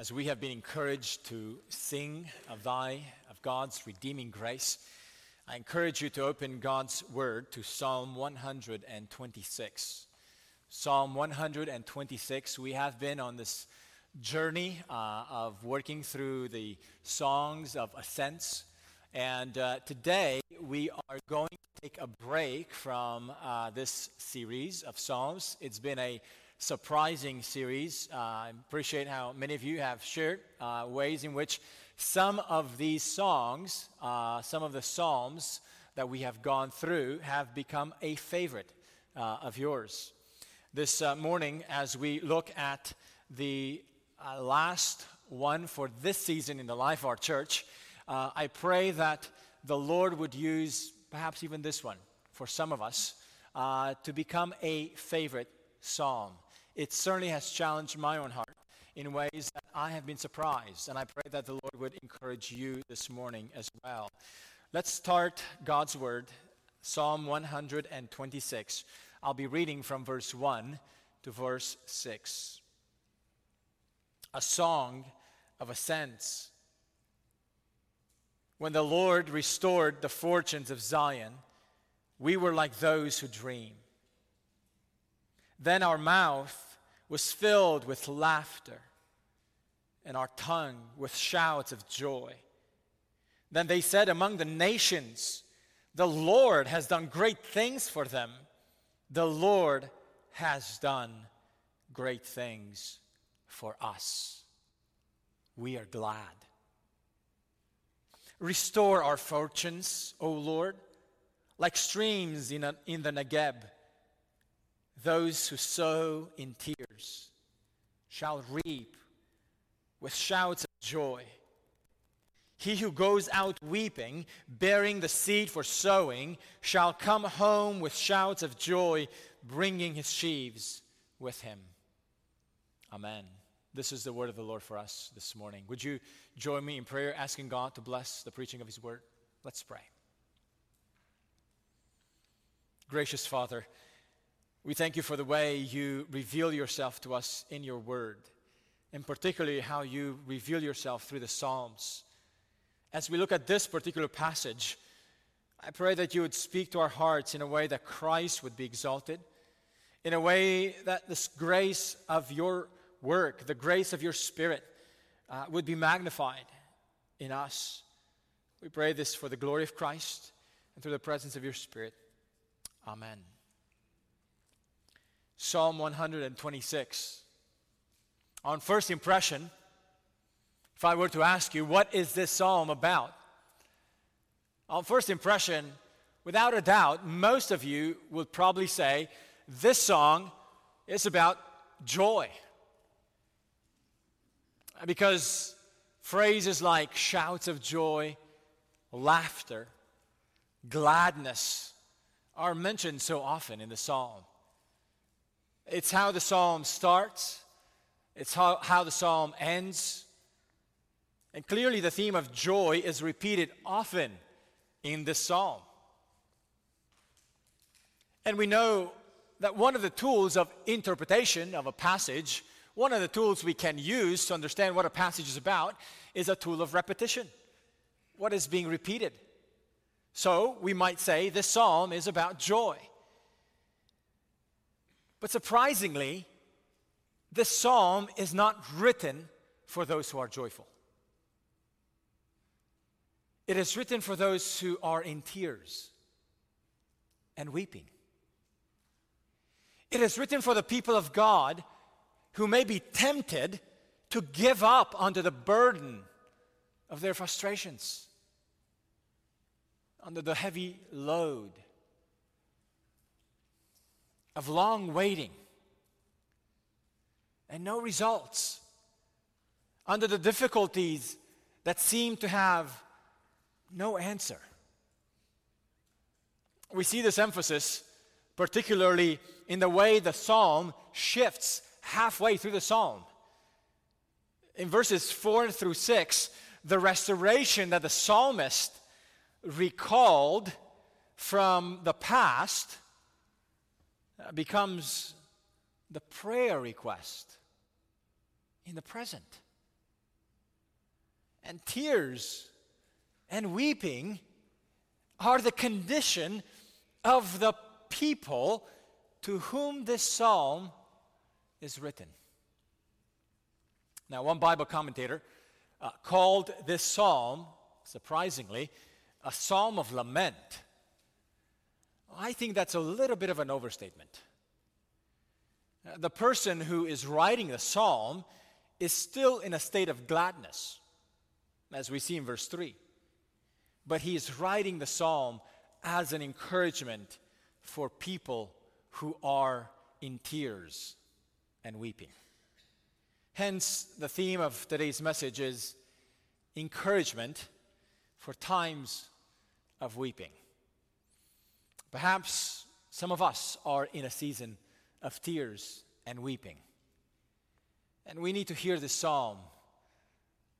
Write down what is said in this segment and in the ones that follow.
as we have been encouraged to sing of thy of God's redeeming grace, I encourage you to open God's word to Psalm 126. Psalm 126, we have been on this journey uh, of working through the songs of ascents. And uh, today we are going to take a break from uh, this series of Psalms. It's been a surprising series. Uh, I appreciate how many of you have shared uh, ways in which some of these songs, uh, some of the Psalms that we have gone through, have become a favorite uh, of yours. This uh, morning, as we look at the uh, last one for this season in the life of our church, I pray that the Lord would use perhaps even this one for some of us to become a favorite psalm it certainly has challenged my own heart in ways that I have been surprised. And I pray that the Lord would encourage you this morning as well. Let's start God's Word, Psalm 126. I'll be reading from verse 1 to verse 6. A song of ascents. When the Lord restored the fortunes of Zion, we were like those who dream. Then our mouth was filled with laughter and our tongue with shouts of joy. Then they said among the nations, The Lord has done great things for them. The Lord has done great things for us. We are glad. Restore our fortunes, O Lord, like streams in, a, in the Negeb those who sow in tears shall reap with shouts of joy. He who goes out weeping, bearing the seed for sowing, shall come home with shouts of joy, bringing his sheaves with him. Amen. This is the word of the Lord for us this morning. Would you join me in prayer, asking God to bless the preaching of his word? Let's pray. Gracious Father, we thank you for the way you reveal yourself to us in your word, and particularly how you reveal yourself through the Psalms. As we look at this particular passage, I pray that you would speak to our hearts in a way that Christ would be exalted, in a way that this grace of your work, the grace of your Spirit, uh, would be magnified in us. We pray this for the glory of Christ and through the presence of your Spirit. Amen. Psalm 126. On first impression, if I were to ask you, what is this psalm about? On first impression, without a doubt, most of you would probably say, this song is about joy. Because phrases like shouts of joy, laughter, gladness are mentioned so often in the psalm. It's how the psalm starts, it's how, how the psalm ends. And clearly, the theme of joy is repeated often in this psalm. And we know that one of the tools of interpretation of a passage, one of the tools we can use to understand what a passage is about, is a tool of repetition. What is being repeated? So we might say this psalm is about joy. But surprisingly, this psalm is not written for those who are joyful. It is written for those who are in tears and weeping. It is written for the people of God who may be tempted to give up under the burden of their frustrations, under the heavy load of long waiting and no results, under the difficulties that seem to have no answer. We see this emphasis particularly in the way the psalm shifts halfway through the psalm. In verses 4 through 6, the restoration that the psalmist recalled from the past becomes the prayer request in the present. and tears and weeping are the condition of the people to whom this psalm is written. Now, one Bible commentator uh, called this psalm, surprisingly, a psalm of lament. I think that's a little bit of an overstatement. Uh, the person who is writing the psalm is still in a state of gladness, as we see in verse 3. But he is writing the psalm as an encouragement for people who are in tears and weeping. Hence, the theme of today's message is encouragement for times of weeping. Perhaps some of us are in a season of tears and weeping. And we need to hear this psalm,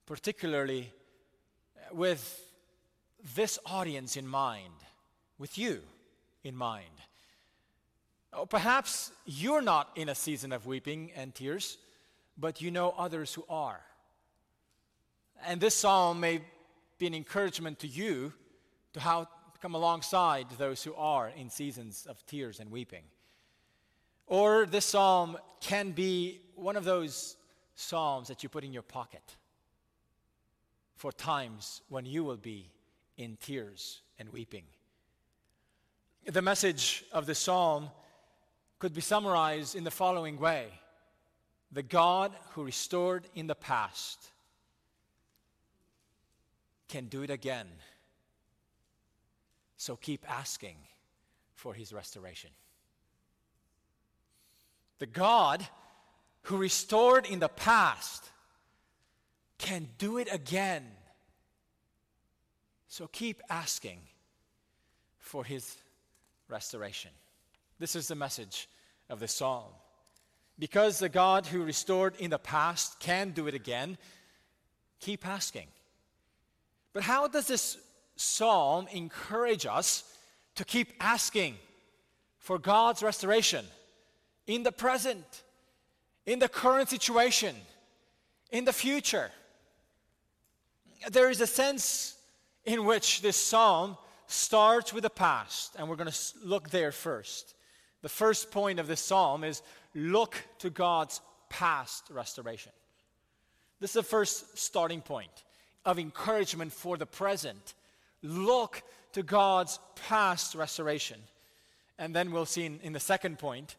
particularly uh, with this audience in mind, with you in mind. Or oh, perhaps you're not in a season of weeping and tears, but you know others who are. And this psalm may be an encouragement to you to how come alongside those who are in seasons of tears and weeping. Or this psalm can be one of those psalms that you put in your pocket for times when you will be in tears and weeping. The message of the psalm could be summarized in the following way The God who restored in the past can do it again. So keep asking for his restoration. The God who restored in the past can do it again. So keep asking for his restoration. This is the message of the psalm. Because the God who restored in the past can do it again, keep asking. But how does this psalm encourage us to keep asking for God's restoration in the present, in the current situation, in the future? There is a sense in which this psalm starts with the past, and we're going to look there first. The first point of this psalm is look to God's past restoration. This is the first starting point of encouragement for the present. Look to God's past restoration. And then we'll see in, in the second point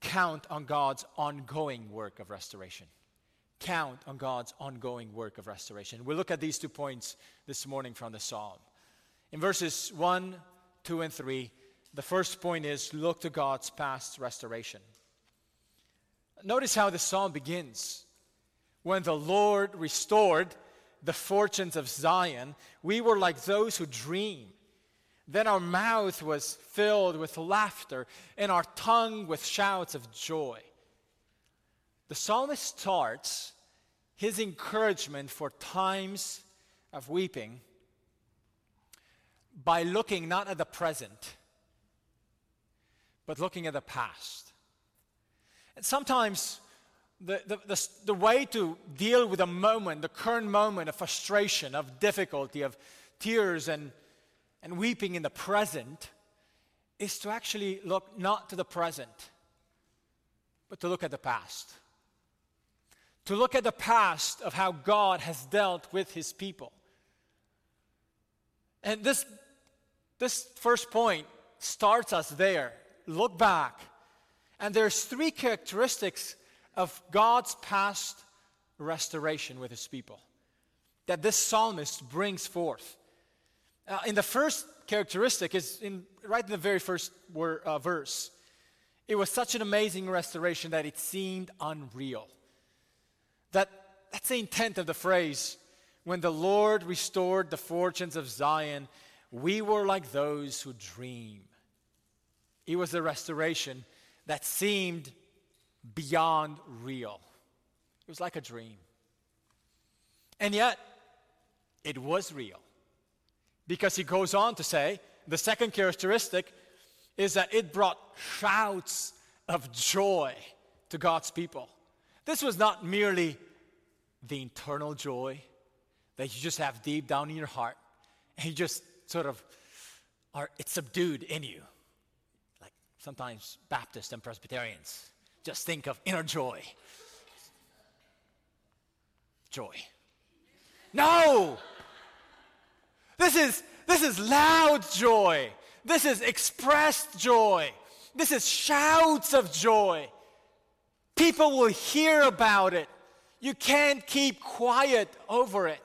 count on God's ongoing work of restoration. Count on God's ongoing work of restoration. We'll look at these two points this morning from the psalm. In verses 1, 2, and 3, the first point is look to God's past restoration. Notice how the psalm begins. When the Lord restored the fortunes of Zion, we were like those who dream. Then our mouth was filled with laughter and our tongue with shouts of joy. The psalmist starts his encouragement for times of weeping by looking not at the present but looking at the past. And sometimes the, the, the, the, way to deal with a moment, the current moment of frustration, of difficulty, of tears and, and weeping in the present, is to actually look not to the present, but to look at the past. To look at the past of how God has dealt with his people. And this, this first point starts us there look back. And there's three characteristics of God's past restoration with his people that this psalmist brings forth. Uh, in the first characteristic is in right in the very first word, uh, verse. It was such an amazing restoration that it seemed unreal. That that's the intent of the phrase. When the Lord restored the fortunes of Zion, we were like those who dream. It was a restoration that seemed beyond real. It was like a dream. And yet, it was real. Because he goes on to say the second characteristic is that it brought shouts of joy to God's people. This was not merely the internal joy, that you just have deep down in your heart, and you just sort of are, it's subdued in you. Like sometimes Baptists and Presbyterians just think of inner joy. Joy. No! This is, this is loud joy. This is expressed joy. This is shouts of joy. People will hear about it. You can't keep quiet over it.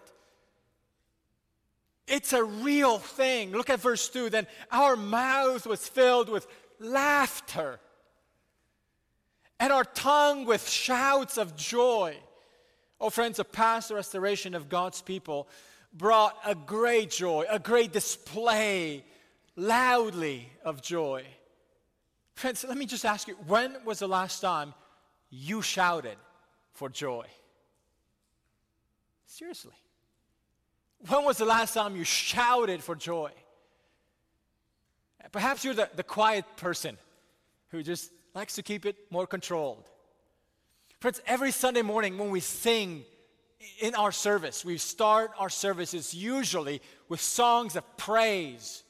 It's a real thing. Look at verse 2. Then our mouth was filled with laughter, and our tongue with shouts of joy. Oh, friends, a past restoration of God's people brought a great joy, a great display, loudly of joy. Friends, let me just ask you when was the last time you shouted for joy? Seriously. When was the last time you shouted for joy? Perhaps you're the, the quiet person who just likes to keep it more controlled. Friends, every Sunday morning when we sing in our service, we start our services usually with songs of praise.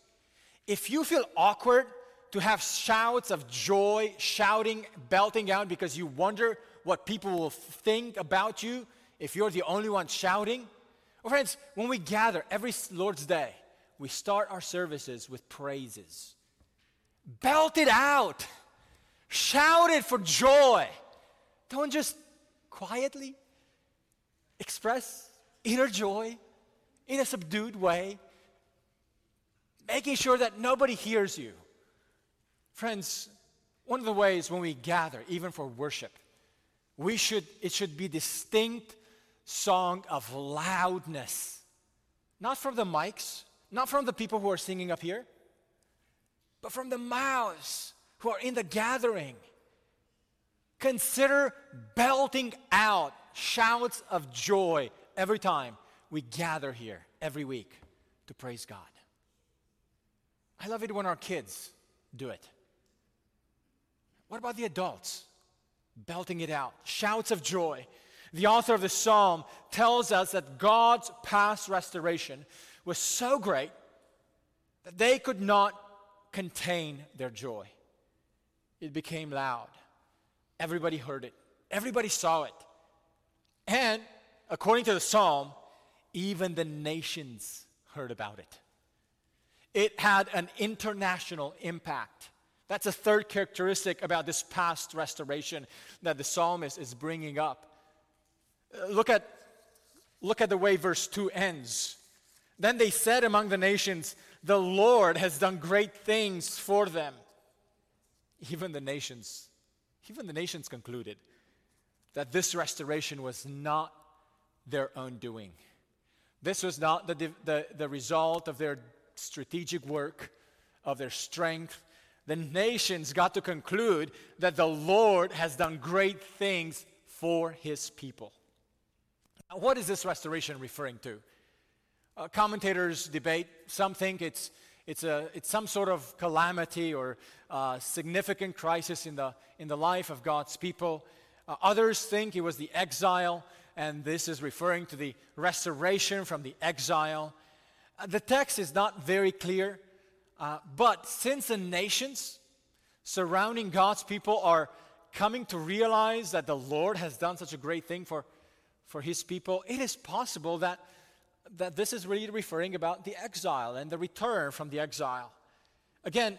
If you feel awkward to have shouts of joy, shouting, belting out because you wonder what people will think about you if you're the only one shouting, well, friends, when we gather every Lord's Day, we start our services with praises. Belt it out. Shout it for joy. Don't just quietly express inner joy in a subdued way, making sure that nobody hears you. Friends, one of the ways when we gather, even for worship, we should, it should be distinct song of loudness. Not from the mics, not from the people who are singing up here, but from the mouths who are in the gathering. Consider belting out shouts of joy every time we gather here every week to praise God. I love it when our kids do it. What about the adults? Belting it out, shouts of joy. The author of the psalm tells us that God's past restoration was so great that they could not contain their joy. It became loud. Everybody heard it, everybody saw it. And according to the psalm, even the nations heard about it. It had an international impact. That's a third characteristic about this past restoration that the psalmist is bringing up. Uh, look at, look at the way verse 2 ends. Then they said among the nations, The Lord has done great things for them. Even the nations, even the nations concluded that this restoration was not their own doing. This was not the, the, the result of their strategic work, of their strength. The nations got to conclude that the Lord has done great things for his people. What is this restoration referring to? Uh, commentators debate. Some think it's, it's, a, it's some sort of calamity or uh, significant crisis in the, in the life of God's people. Uh, others think it was the exile, and this is referring to the restoration from the exile. Uh, the text is not very clear, uh, but since the nations surrounding God's people are coming to realize that the Lord has done such a great thing for for his people, it is possible that, that this is really referring about the exile and the return from the exile. Again,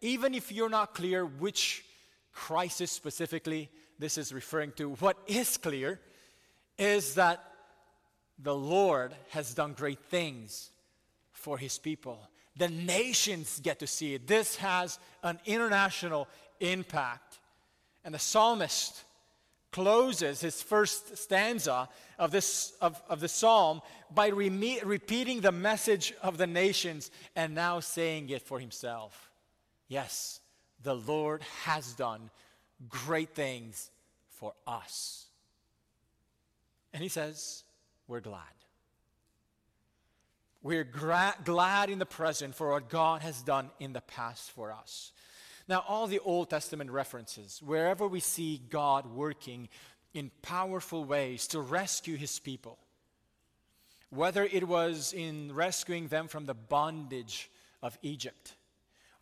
even if you're not clear which crisis specifically this is referring to, what is clear is that the Lord has done great things for his people. The nations get to see it. This has an international impact. And the psalmist closes his first stanza of, this, of, of the psalm by re- repeating the message of the nations and now saying it for himself. Yes, the Lord has done great things for us. And he says, We're glad. We're gra- glad in the present for what God has done in the past for us. Now, all the Old Testament references, wherever we see God working in powerful ways to rescue his people, whether it was in rescuing them from the bondage of Egypt,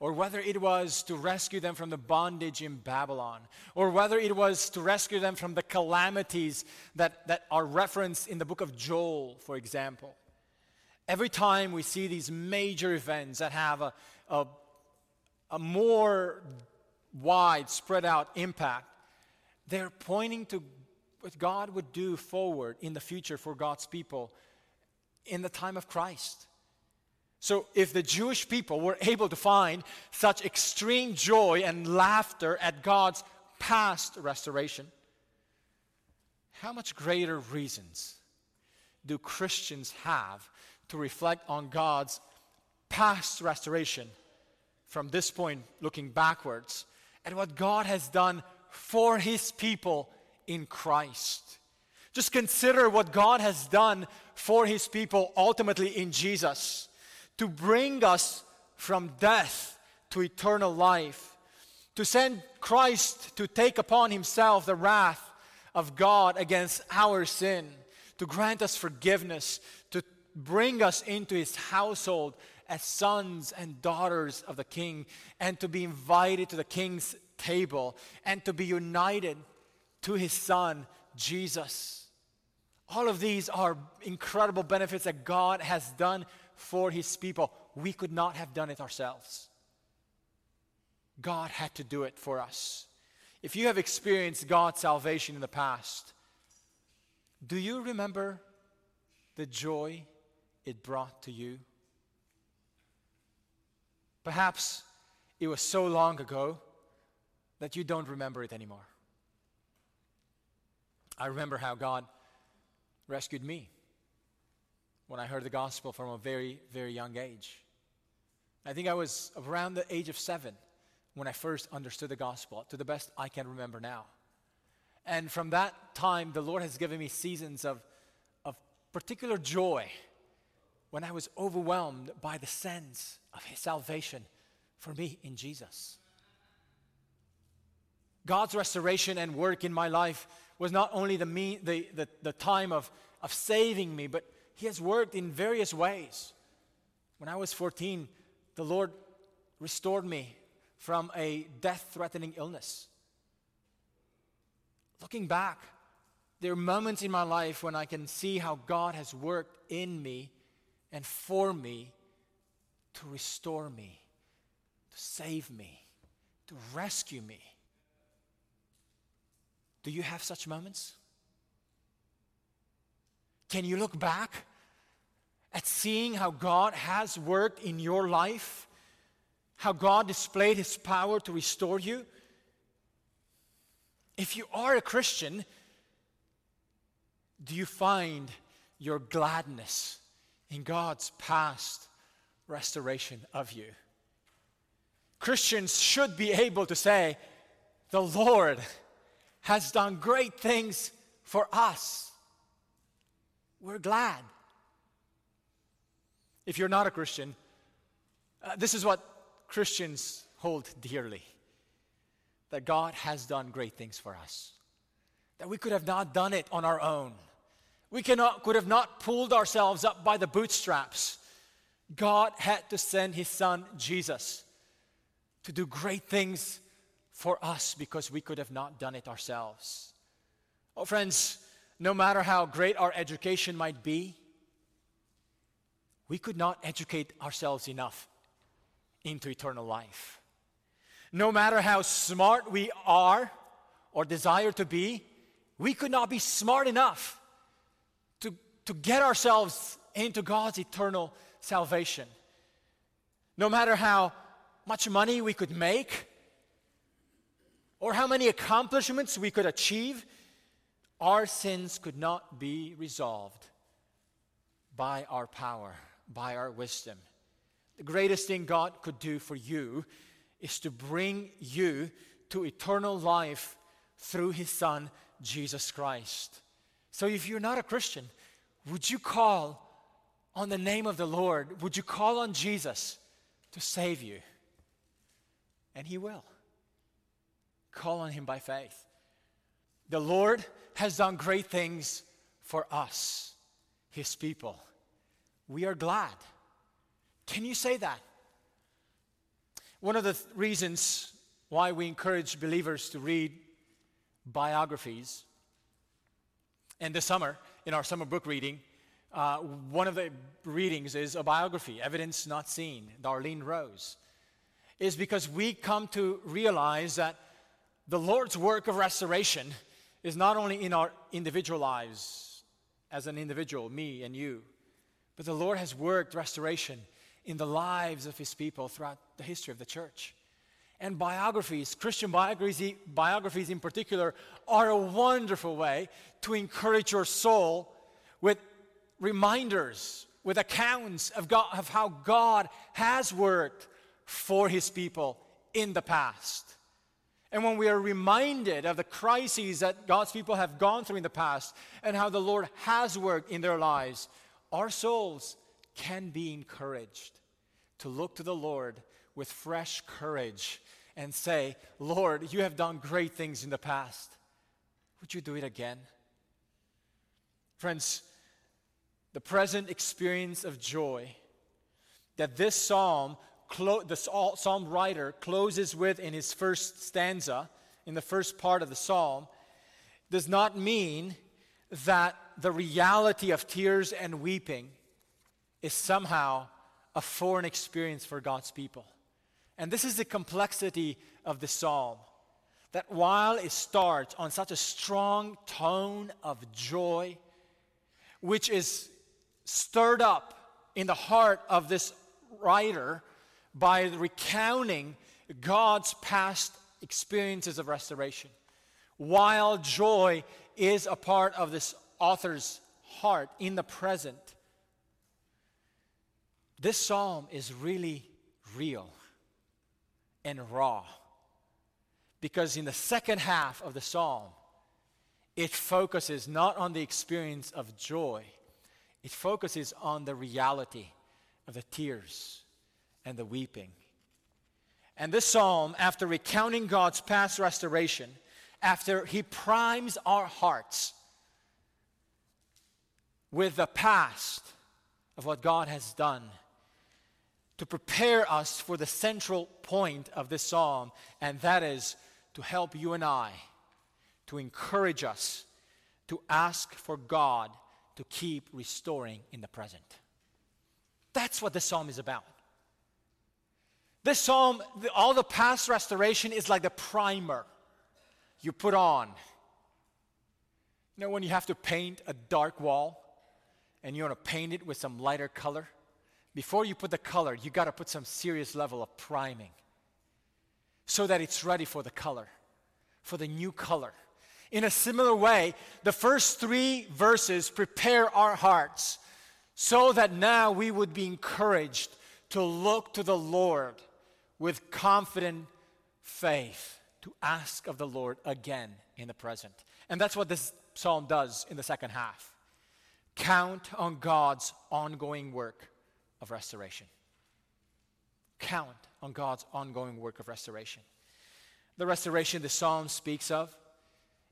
or whether it was to rescue them from the bondage in Babylon, or whether it was to rescue them from the calamities that, that are referenced in the book of Joel, for example. Every time we see these major events that have a, a, a more wide, spread out impact, they're pointing to what God would do forward in the future for God's people in the time of Christ. So, if the Jewish people were able to find such extreme joy and laughter at God's past restoration, how much greater reasons do Christians have to reflect on God's past restoration from this point, looking backwards, and what God has done for his people in Christ? Just consider what God has done for his people ultimately in Jesus to bring us from death to eternal life, to send Christ to take upon himself the wrath of God against our sin, to grant us forgiveness, to bring us into his household as sons and daughters of the king, and to be invited to the king's table, and to be united to his son, Jesus. All of these are incredible benefits that God has done for his people. We could not have done it ourselves. God had to do it for us. If you have experienced God's salvation in the past, do you remember the joy it brought to you? Perhaps it was so long ago that you don't remember it anymore. I remember how God rescued me when I heard the gospel from a very, very young age. I think I was around the age of seven when I first understood the gospel, to the best I can remember now. And from that time, the Lord has given me seasons of, of particular joy when I was overwhelmed by the sense of His salvation for me in Jesus. God's restoration and work in my life was not only the, me, the, the, the time of, of saving me, but he has worked in various ways. When I was 14, the Lord restored me from a death threatening illness. Looking back, there are moments in my life when I can see how God has worked in me and for me to restore me, to save me, to rescue me. Do you have such moments? Can you look back at seeing how God has worked in your life, how God displayed his power to restore you. If you are a Christian, do you find your gladness in God's past restoration of you? Christians should be able to say, The Lord has done great things for us. We're glad. If you're not a Christian, uh, this is what Christians hold dearly that God has done great things for us, that we could have not done it on our own. We cannot, could have not pulled ourselves up by the bootstraps. God had to send his son Jesus to do great things for us because we could have not done it ourselves. Oh, friends, no matter how great our education might be, we could not educate ourselves enough into eternal life. No matter how smart we are or desire to be, we could not be smart enough to get ourselves into God's eternal salvation. No matter how much money we could make or how many accomplishments we could achieve, our sins could not be resolved by our power by our wisdom. The greatest thing God could do for you is to bring you to eternal life through His Son, Jesus Christ. So if you're not a Christian, would you call on the name of the Lord? Would you call on Jesus to save you? And He will. Call on Him by faith. The Lord has done great things for us, His people we are glad. Can you say that? One of the th- reasons why we encourage believers to read biographies, in the summer, in our summer book reading, uh, one of the readings is a biography, Evidence Not Seen, Darlene Rose, is because we come to realize that the Lord's work of restoration is not only in our individual lives, as an individual, me and you, but the Lord has worked restoration in the lives of His people throughout the history of the church. And biographies, Christian biographies, biographies in particular, are a wonderful way to encourage your soul with reminders, with accounts of, God, of how God has worked for His people in the past. And when we are reminded of the crises that God's people have gone through in the past and how the Lord has worked in their lives, our souls can be encouraged to look to the Lord with fresh courage and say, Lord, you have done great things in the past. Would you do it again? Friends, the present experience of joy that this psalm clo- the psalm writer closes with in his first stanza, in the first part of the psalm, does not mean that the reality of tears and weeping is somehow a foreign experience for God's people. And this is the complexity of the psalm. That while it starts on such a strong tone of joy, which is stirred up in the heart of this writer by recounting God's past experiences of restoration. While joy is a part of this author's heart in the present, this psalm is really real and raw. Because in the second half of the psalm, it focuses not on the experience of joy, it focuses on the reality of the tears and the weeping. And this psalm, after recounting God's past restoration, after he primes our hearts with the past of what God has done, to prepare us for the central point of this psalm, and that is to help you and I, to encourage us to ask for God to keep restoring in the present. That's what this psalm is about. This psalm, all the past restoration is like the primer you put on. You know, when you have to paint a dark wall and you want to paint it with some lighter color, before you put the color, you got to put some serious level of priming so that it's ready for the color, for the new color. In a similar way, the first three verses prepare our hearts so that now we would be encouraged to look to the Lord with confident faith to ask of the Lord again in the present. And that's what this psalm does in the second half. Count on God's ongoing work of restoration. Count on God's ongoing work of restoration. The restoration the psalm speaks of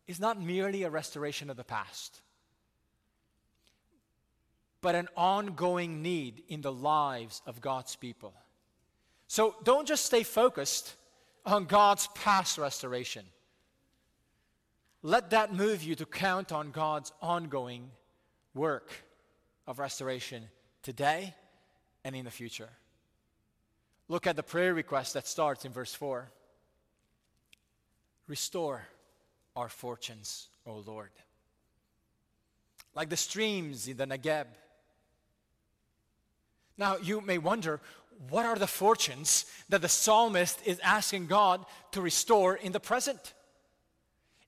is not merely a restoration of the past, but an ongoing need in the lives of God's people. So don't just stay focused on God's past restoration. Let that move you to count on God's ongoing work of restoration today and in the future. Look at the prayer request that starts in verse 4 Restore our fortunes, O Lord. Like the streams in the Negeb. Now, you may wonder what are the fortunes that the psalmist is asking God to restore in the present?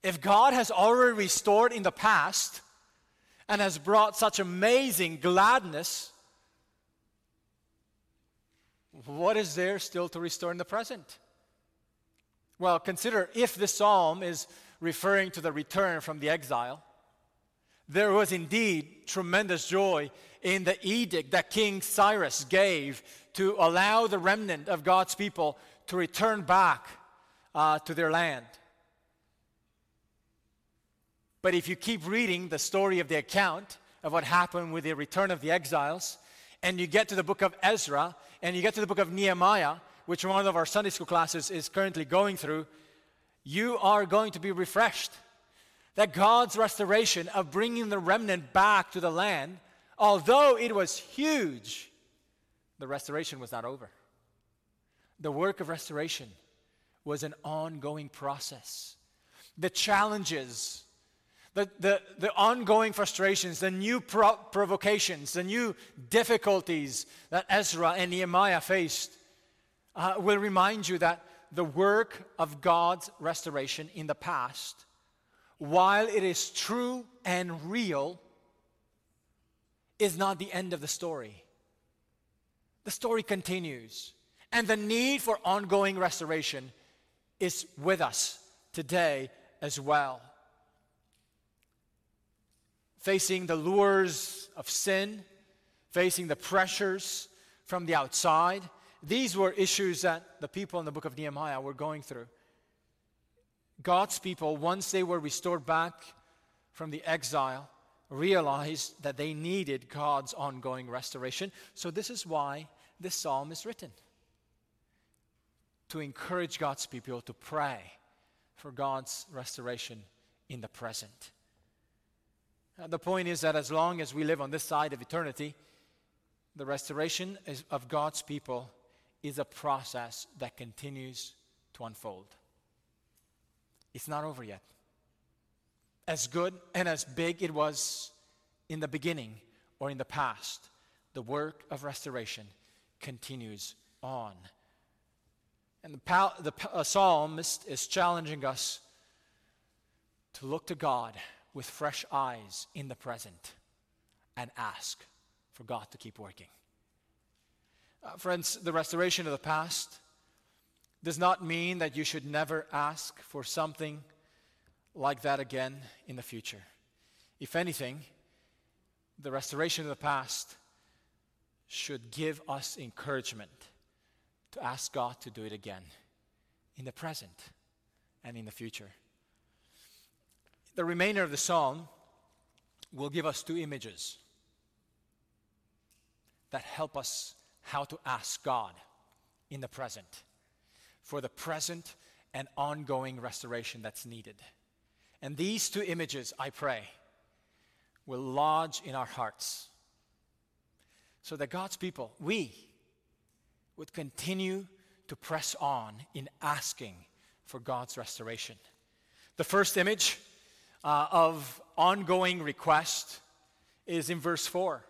If God has already restored in the past and has brought such amazing gladness, what is there still to restore in the present? Well, consider if the psalm is referring to the return from the exile, there was indeed tremendous joy in the edict that King Cyrus gave to allow the remnant of God's people to return back uh, to their land. But if you keep reading the story of the account of what happened with the return of the exiles, and you get to the book of Ezra, and you get to the book of Nehemiah, which one of our Sunday school classes is currently going through, you are going to be refreshed. That God's restoration of bringing the remnant back to the land, although it was huge, the restoration was not over. The work of restoration was an ongoing process. The challenges, the, the, the ongoing frustrations, the new pro- provocations, the new difficulties that Ezra and Nehemiah faced uh, will remind you that the work of God's restoration in the past, while it is true and real, is not the end of the story. The story continues, and the need for ongoing restoration is with us today as well. Facing the lures of sin, facing the pressures from the outside, these were issues that the people in the book of Nehemiah were going through. God's people, once they were restored back from the exile, realized that they needed God's ongoing restoration. So, this is why this psalm is written to encourage God's people to pray for God's restoration in the present. The point is that as long as we live on this side of eternity, the restoration of God's people is a process that continues to unfold. It's not over yet. As good and as big it was in the beginning or in the past, the work of restoration continues on. And the, the uh, psalmist is challenging us to look to God with fresh eyes in the present and ask for God to keep working. Uh, friends, the restoration of the past does not mean that you should never ask for something like that again in the future. If anything, the restoration of the past should give us encouragement to ask God to do it again in the present and in the future. The remainder of the psalm will give us two images that help us how to ask God in the present for the present and ongoing restoration that's needed. And these two images, I pray, will lodge in our hearts so that God's people, we, would continue to press on in asking for God's restoration. The first image uh, of ongoing request is in verse 4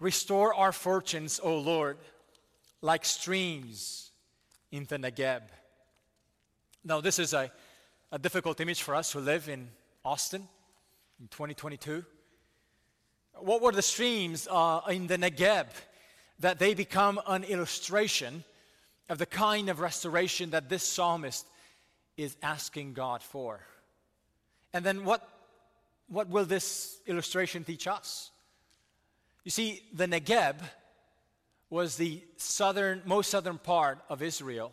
Restore our fortunes, O Lord, like streams in the Negeb. Now, this is a, a difficult image for us who live in Austin in 2022. What were the streams uh, in the Negeb that they become an illustration of the kind of restoration that this psalmist is asking God for. And then what, what will this illustration teach us? You see, the Negeb was the southern, most southern part of Israel.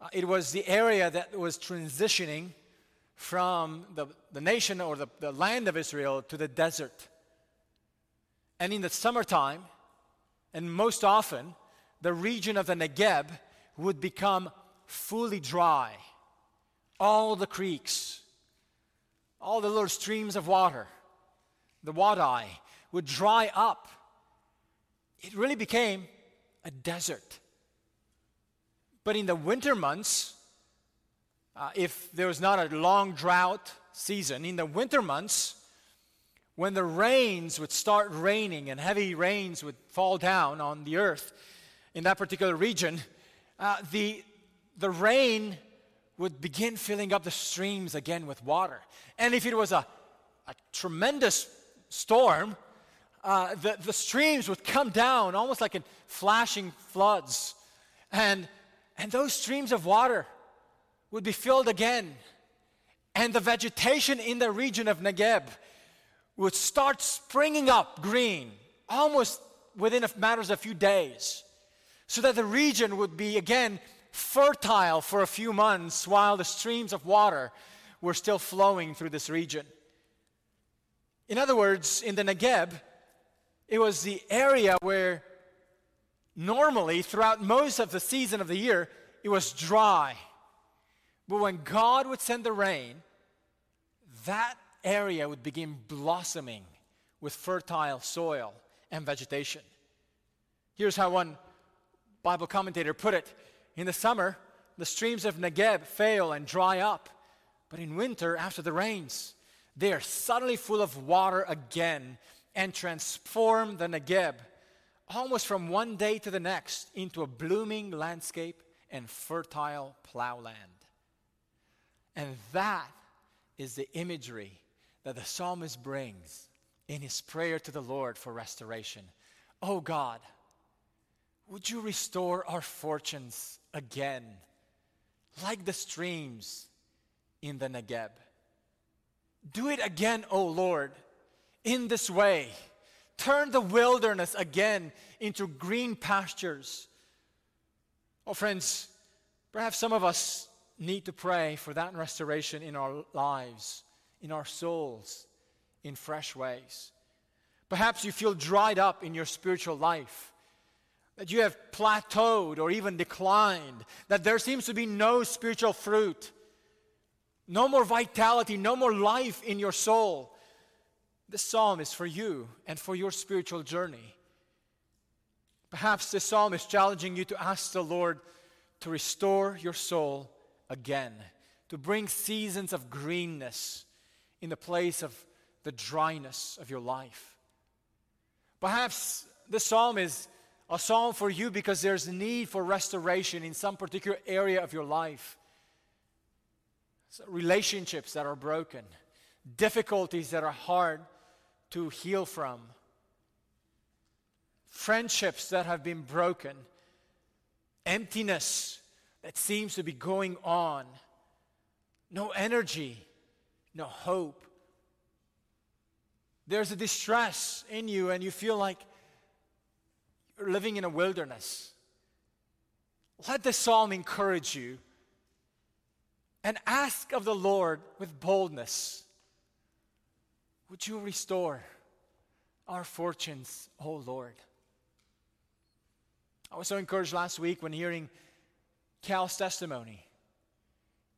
Uh, it was the area that was transitioning from the, the nation or the, the land of Israel to the desert. And in the summertime, and most often, the region of the Negeb would become fully dry. All the creeks, all the little streams of water, the Wadai, would dry up. It really became a desert. But in the winter months, uh, if there was not a long drought season, in the winter months, when the rains would start raining and heavy rains would fall down on the earth in that particular region, uh, the, the rain would begin filling up the streams again with water. And if it was a, a tremendous storm, uh, the, the streams would come down almost like in flashing floods. And, and those streams of water would be filled again. And the vegetation in the region of Negeb would start springing up green almost within a matter of a few days, so that the region would be again fertile for a few months while the streams of water were still flowing through this region. In other words, in the Negeb, It was the area where normally, throughout most of the season of the year, it was dry. But when God would send the rain, that area would begin blossoming with fertile soil and vegetation. Here's how one Bible commentator put it In the summer, the streams of Negeb fail and dry up, but in winter, after the rains, they are suddenly full of water again and transform the Negeb almost from one day to the next into a blooming landscape and fertile plowland. And that is the imagery that the psalmist brings in his prayer to the Lord for restoration. Oh God, would you restore our fortunes again, like the streams in the Negeb? Do it again, O Lord, in this way. Turn the wilderness again into green pastures. Oh, friends, perhaps some of us need to pray for that restoration in our lives, in our souls, in fresh ways. Perhaps you feel dried up in your spiritual life, that you have plateaued or even declined, that there seems to be no spiritual fruit, no more vitality, no more life in your soul. This psalm is for you and for your spiritual journey. Perhaps this psalm is challenging you to ask the Lord to restore your soul again, to bring seasons of greenness in the place of the dryness of your life. Perhaps this psalm is a psalm for you because there's a need for restoration in some particular area of your life. So relationships that are broken, difficulties that are hard to heal from, friendships that have been broken, emptiness that seems to be going on, no energy, no hope. There's a distress in you, and you feel like living in a wilderness. Let the psalm encourage you and ask of the Lord with boldness would you restore our fortunes, O Lord? I was so encouraged last week when hearing Cal's testimony.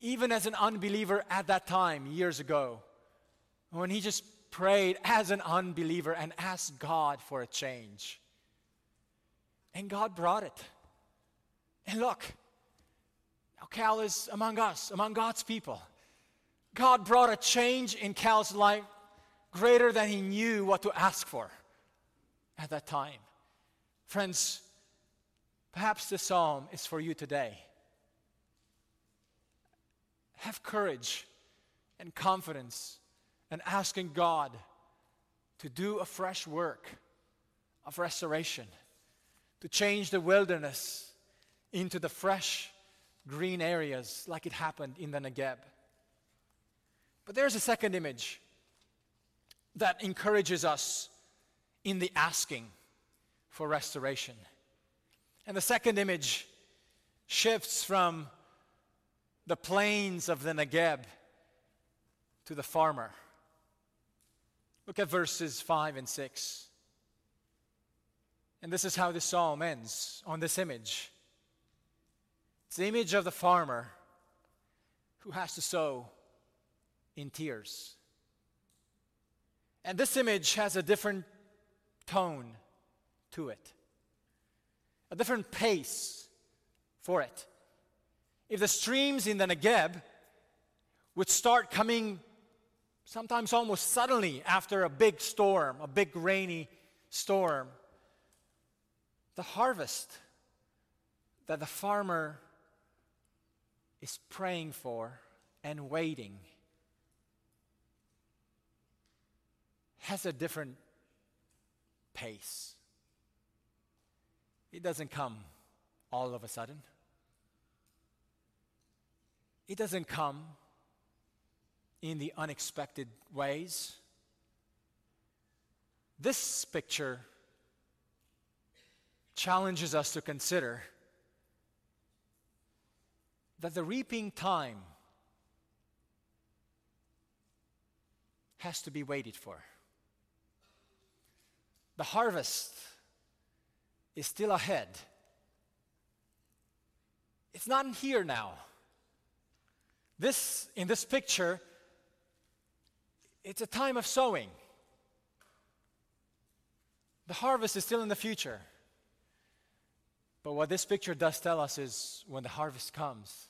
Even as an unbeliever at that time, years ago, when he just prayed as an unbeliever and asked God for a change. And God brought it. And look, now Cal is among us, among God's people. God brought a change in Cal's life greater than he knew what to ask for at that time. Friends, perhaps the psalm is for you today. Have courage and confidence and asking God to do a fresh work of restoration, to change the wilderness into the fresh green areas like it happened in the Negeb. But there's a second image that encourages us in the asking for restoration. And the second image shifts from the plains of the Negeb to the farmer. Look at verses 5 and 6. And this is how the psalm ends on this image. It's the image of the farmer who has to sow in tears. And this image has a different tone to it, a different pace for it. If the streams in the Negeb would start coming sometimes almost suddenly after a big storm, a big rainy storm, the harvest that the farmer is praying for and waiting has a different pace. It doesn't come all of a sudden. It doesn't come in the unexpected ways. This picture challenges us to consider that the reaping time has to be waited for. the harvest is still ahead. It's not in here now. This, in this picture, it's a time of sowing. The harvest is still in the future. But what this picture does tell us is when the harvest comes,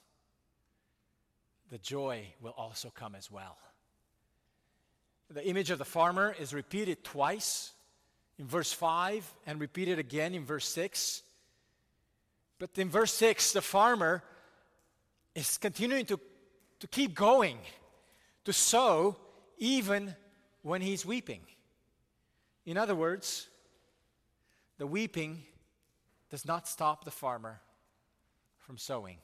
the joy will also come as well. The image of the farmer is repeated twice in verse 5 and repeated again in verse 6. But in verse 6, the farmer is continuing to, to keep going, to sow even when he's weeping. In other words, the weeping does not stop the farmer from sowing.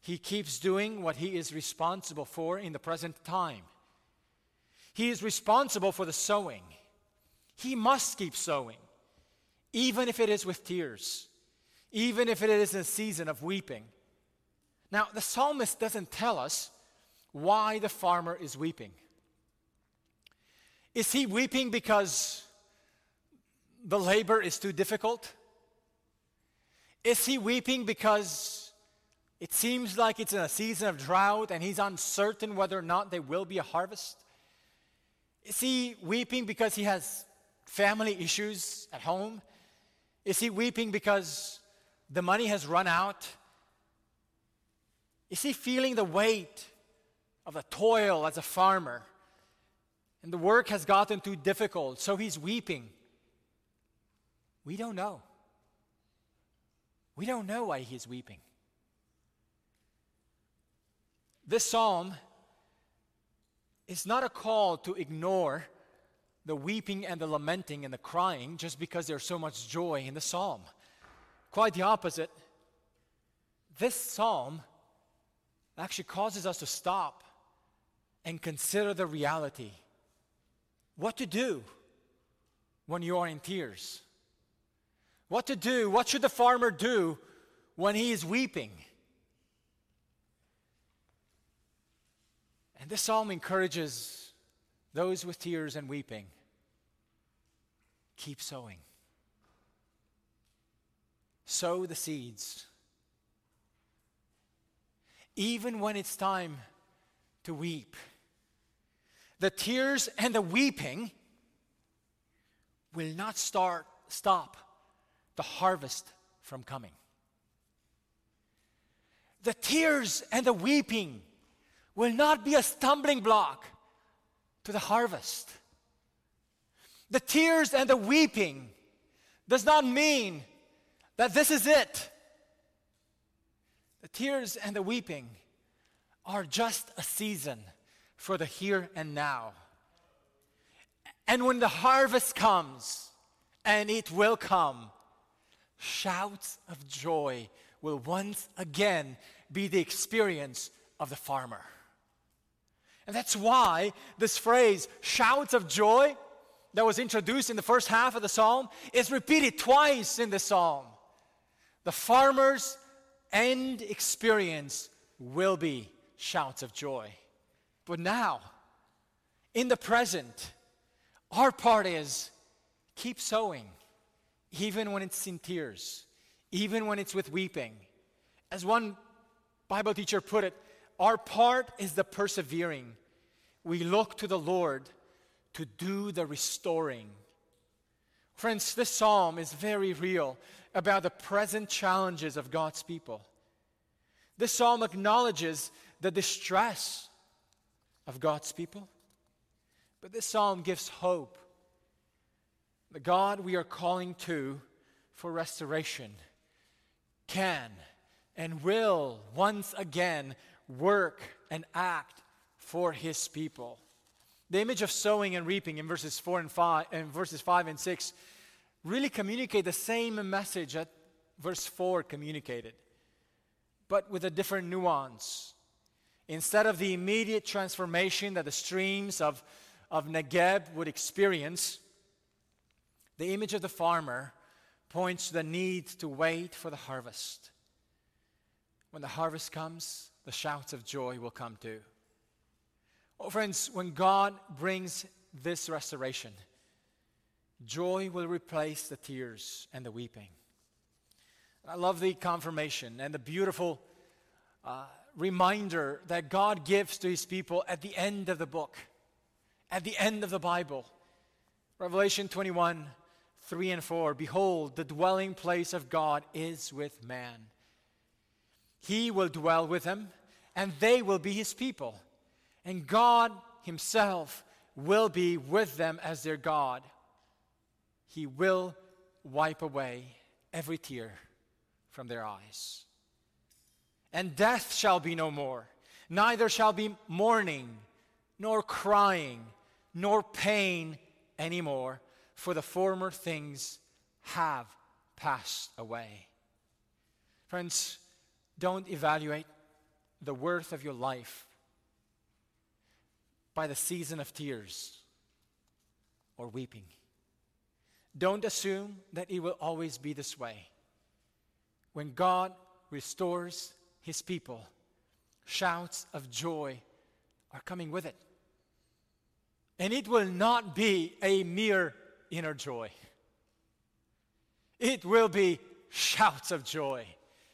He keeps doing what he is responsible for in the present time. He is responsible for the sowing. He must keep sowing, even if it is with tears, even if it is a season of weeping. Now, the psalmist doesn't tell us why the farmer is weeping. Is he weeping because the labor is too difficult? Is he weeping because it seems like it's in a season of drought and he's uncertain whether or not there will be a harvest? Is he weeping because he has family issues at home? Is he weeping because the money has run out? Is he feeling the weight of the toil as a farmer? And the work has gotten too difficult, so he's weeping. We don't know. We don't know why he's weeping. This psalm is not a call to ignore the weeping and the lamenting and the crying just because there's so much joy in the psalm. Quite the opposite. This psalm actually causes us to stop and consider the reality. What to do when you are in tears? What to do? What should the farmer do when he is weeping? And this psalm encourages those with tears and weeping keep sowing. Sow the seeds. Even when it's time to weep, the tears and the weeping will not start, stop the harvest from coming. The tears and the weeping will not be a stumbling block to the harvest. The tears and the weeping does not mean that this is it. The tears and the weeping are just a season for the here and now. And when the harvest comes, and it will come, shouts of joy will once again be the experience of the farmer. And that's why this phrase, shouts of joy, that was introduced in the first half of the psalm, is repeated twice in the psalm. The farmer's end experience will be shouts of joy. But now, in the present, our part is keep sowing, even when it's in tears, even when it's with weeping. As one Bible teacher put it, our part is the persevering. We look to the Lord to do the restoring. Friends, this psalm is very real about the present challenges of God's people. This psalm acknowledges the distress of God's people. But this psalm gives hope. The God we are calling to for restoration can and will once again work and act for his people. The image of sowing and reaping in verses 4 and 5 and verses 5 and 6 really communicate the same message that verse 4 communicated, but with a different nuance. Instead of the immediate transformation that the streams of, of Negeb would experience, the image of the farmer points to the need to wait for the harvest. When the harvest comes, the shouts of joy will come too. Oh, friends, when God brings this restoration, Joy will replace the tears and the weeping. I love the confirmation and the beautiful uh, reminder that God gives to his people at the end of the book, at the end of the Bible. Revelation 21 3 and 4 Behold, the dwelling place of God is with man. He will dwell with them, and they will be his people. And God himself will be with them as their God. He will wipe away every tear from their eyes. And death shall be no more, neither shall be mourning, nor crying, nor pain anymore, for the former things have passed away. Friends, don't evaluate the worth of your life by the season of tears or weeping. Don't assume that it will always be this way. When God restores his people, shouts of joy are coming with it. And it will not be a mere inner joy, it will be shouts of joy.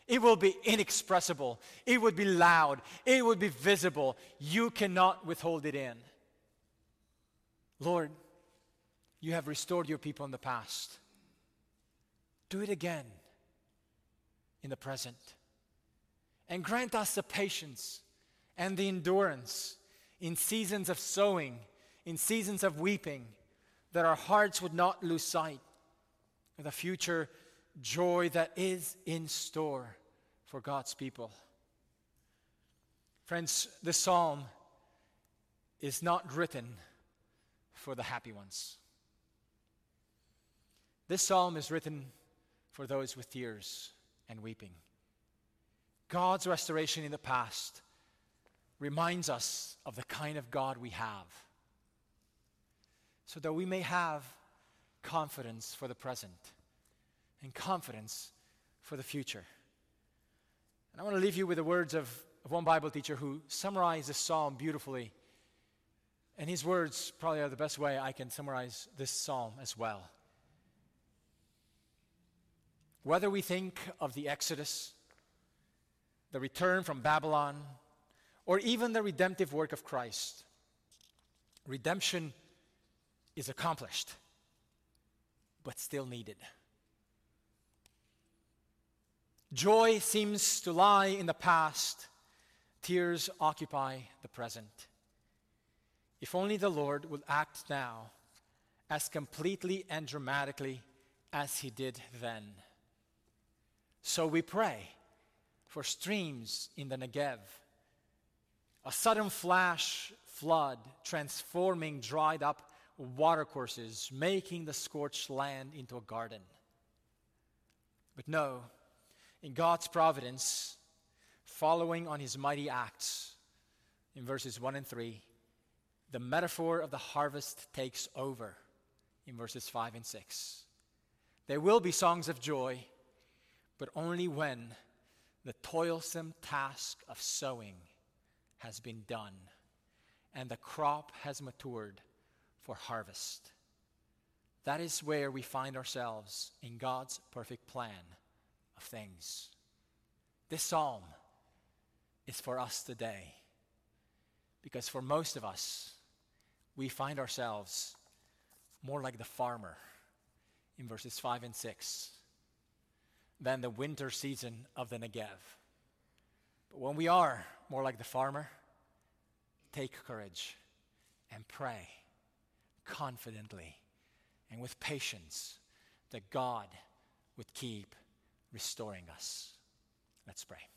It will be inexpressible. It would be loud. It would be visible. You cannot withhold it in. Lord, you have restored your people in the past. Do it again in the present. And grant us the patience and the endurance in seasons of sowing, in seasons of weeping, that our hearts would not lose sight of the future joy that is in store for God's people. Friends, this psalm is not written for the happy ones. This psalm is written for those with tears and weeping. God's restoration in the past reminds us of the kind of God we have, so that we may have confidence for the present and confidence for the future. And I want to leave you with the words of, of one Bible teacher who summarized this psalm beautifully. And his words probably are the best way I can summarize this psalm as well. Whether we think of the Exodus, the return from Babylon, or even the redemptive work of Christ, redemption is accomplished, but still needed. Joy seems to lie in the past, tears occupy the present. If only the Lord would act now as completely and dramatically as he did then. So we pray for streams in the Negev, a sudden flash flood transforming dried up watercourses, making the scorched land into a garden. But no, in God's providence, following on his mighty acts, in verses 1 and 3, the metaphor of the harvest takes over in verses 5 and 6. There will be songs of joy, but only when the toilsome task of sowing has been done and the crop has matured for harvest. That is where we find ourselves in God's perfect plan of things. This psalm is for us today because for most of us, we find ourselves more like the farmer in verses 5 and 6 than the winter season of the Negev. But when we are more like the farmer, take courage and pray confidently and with patience that God would keep restoring us. Let's pray.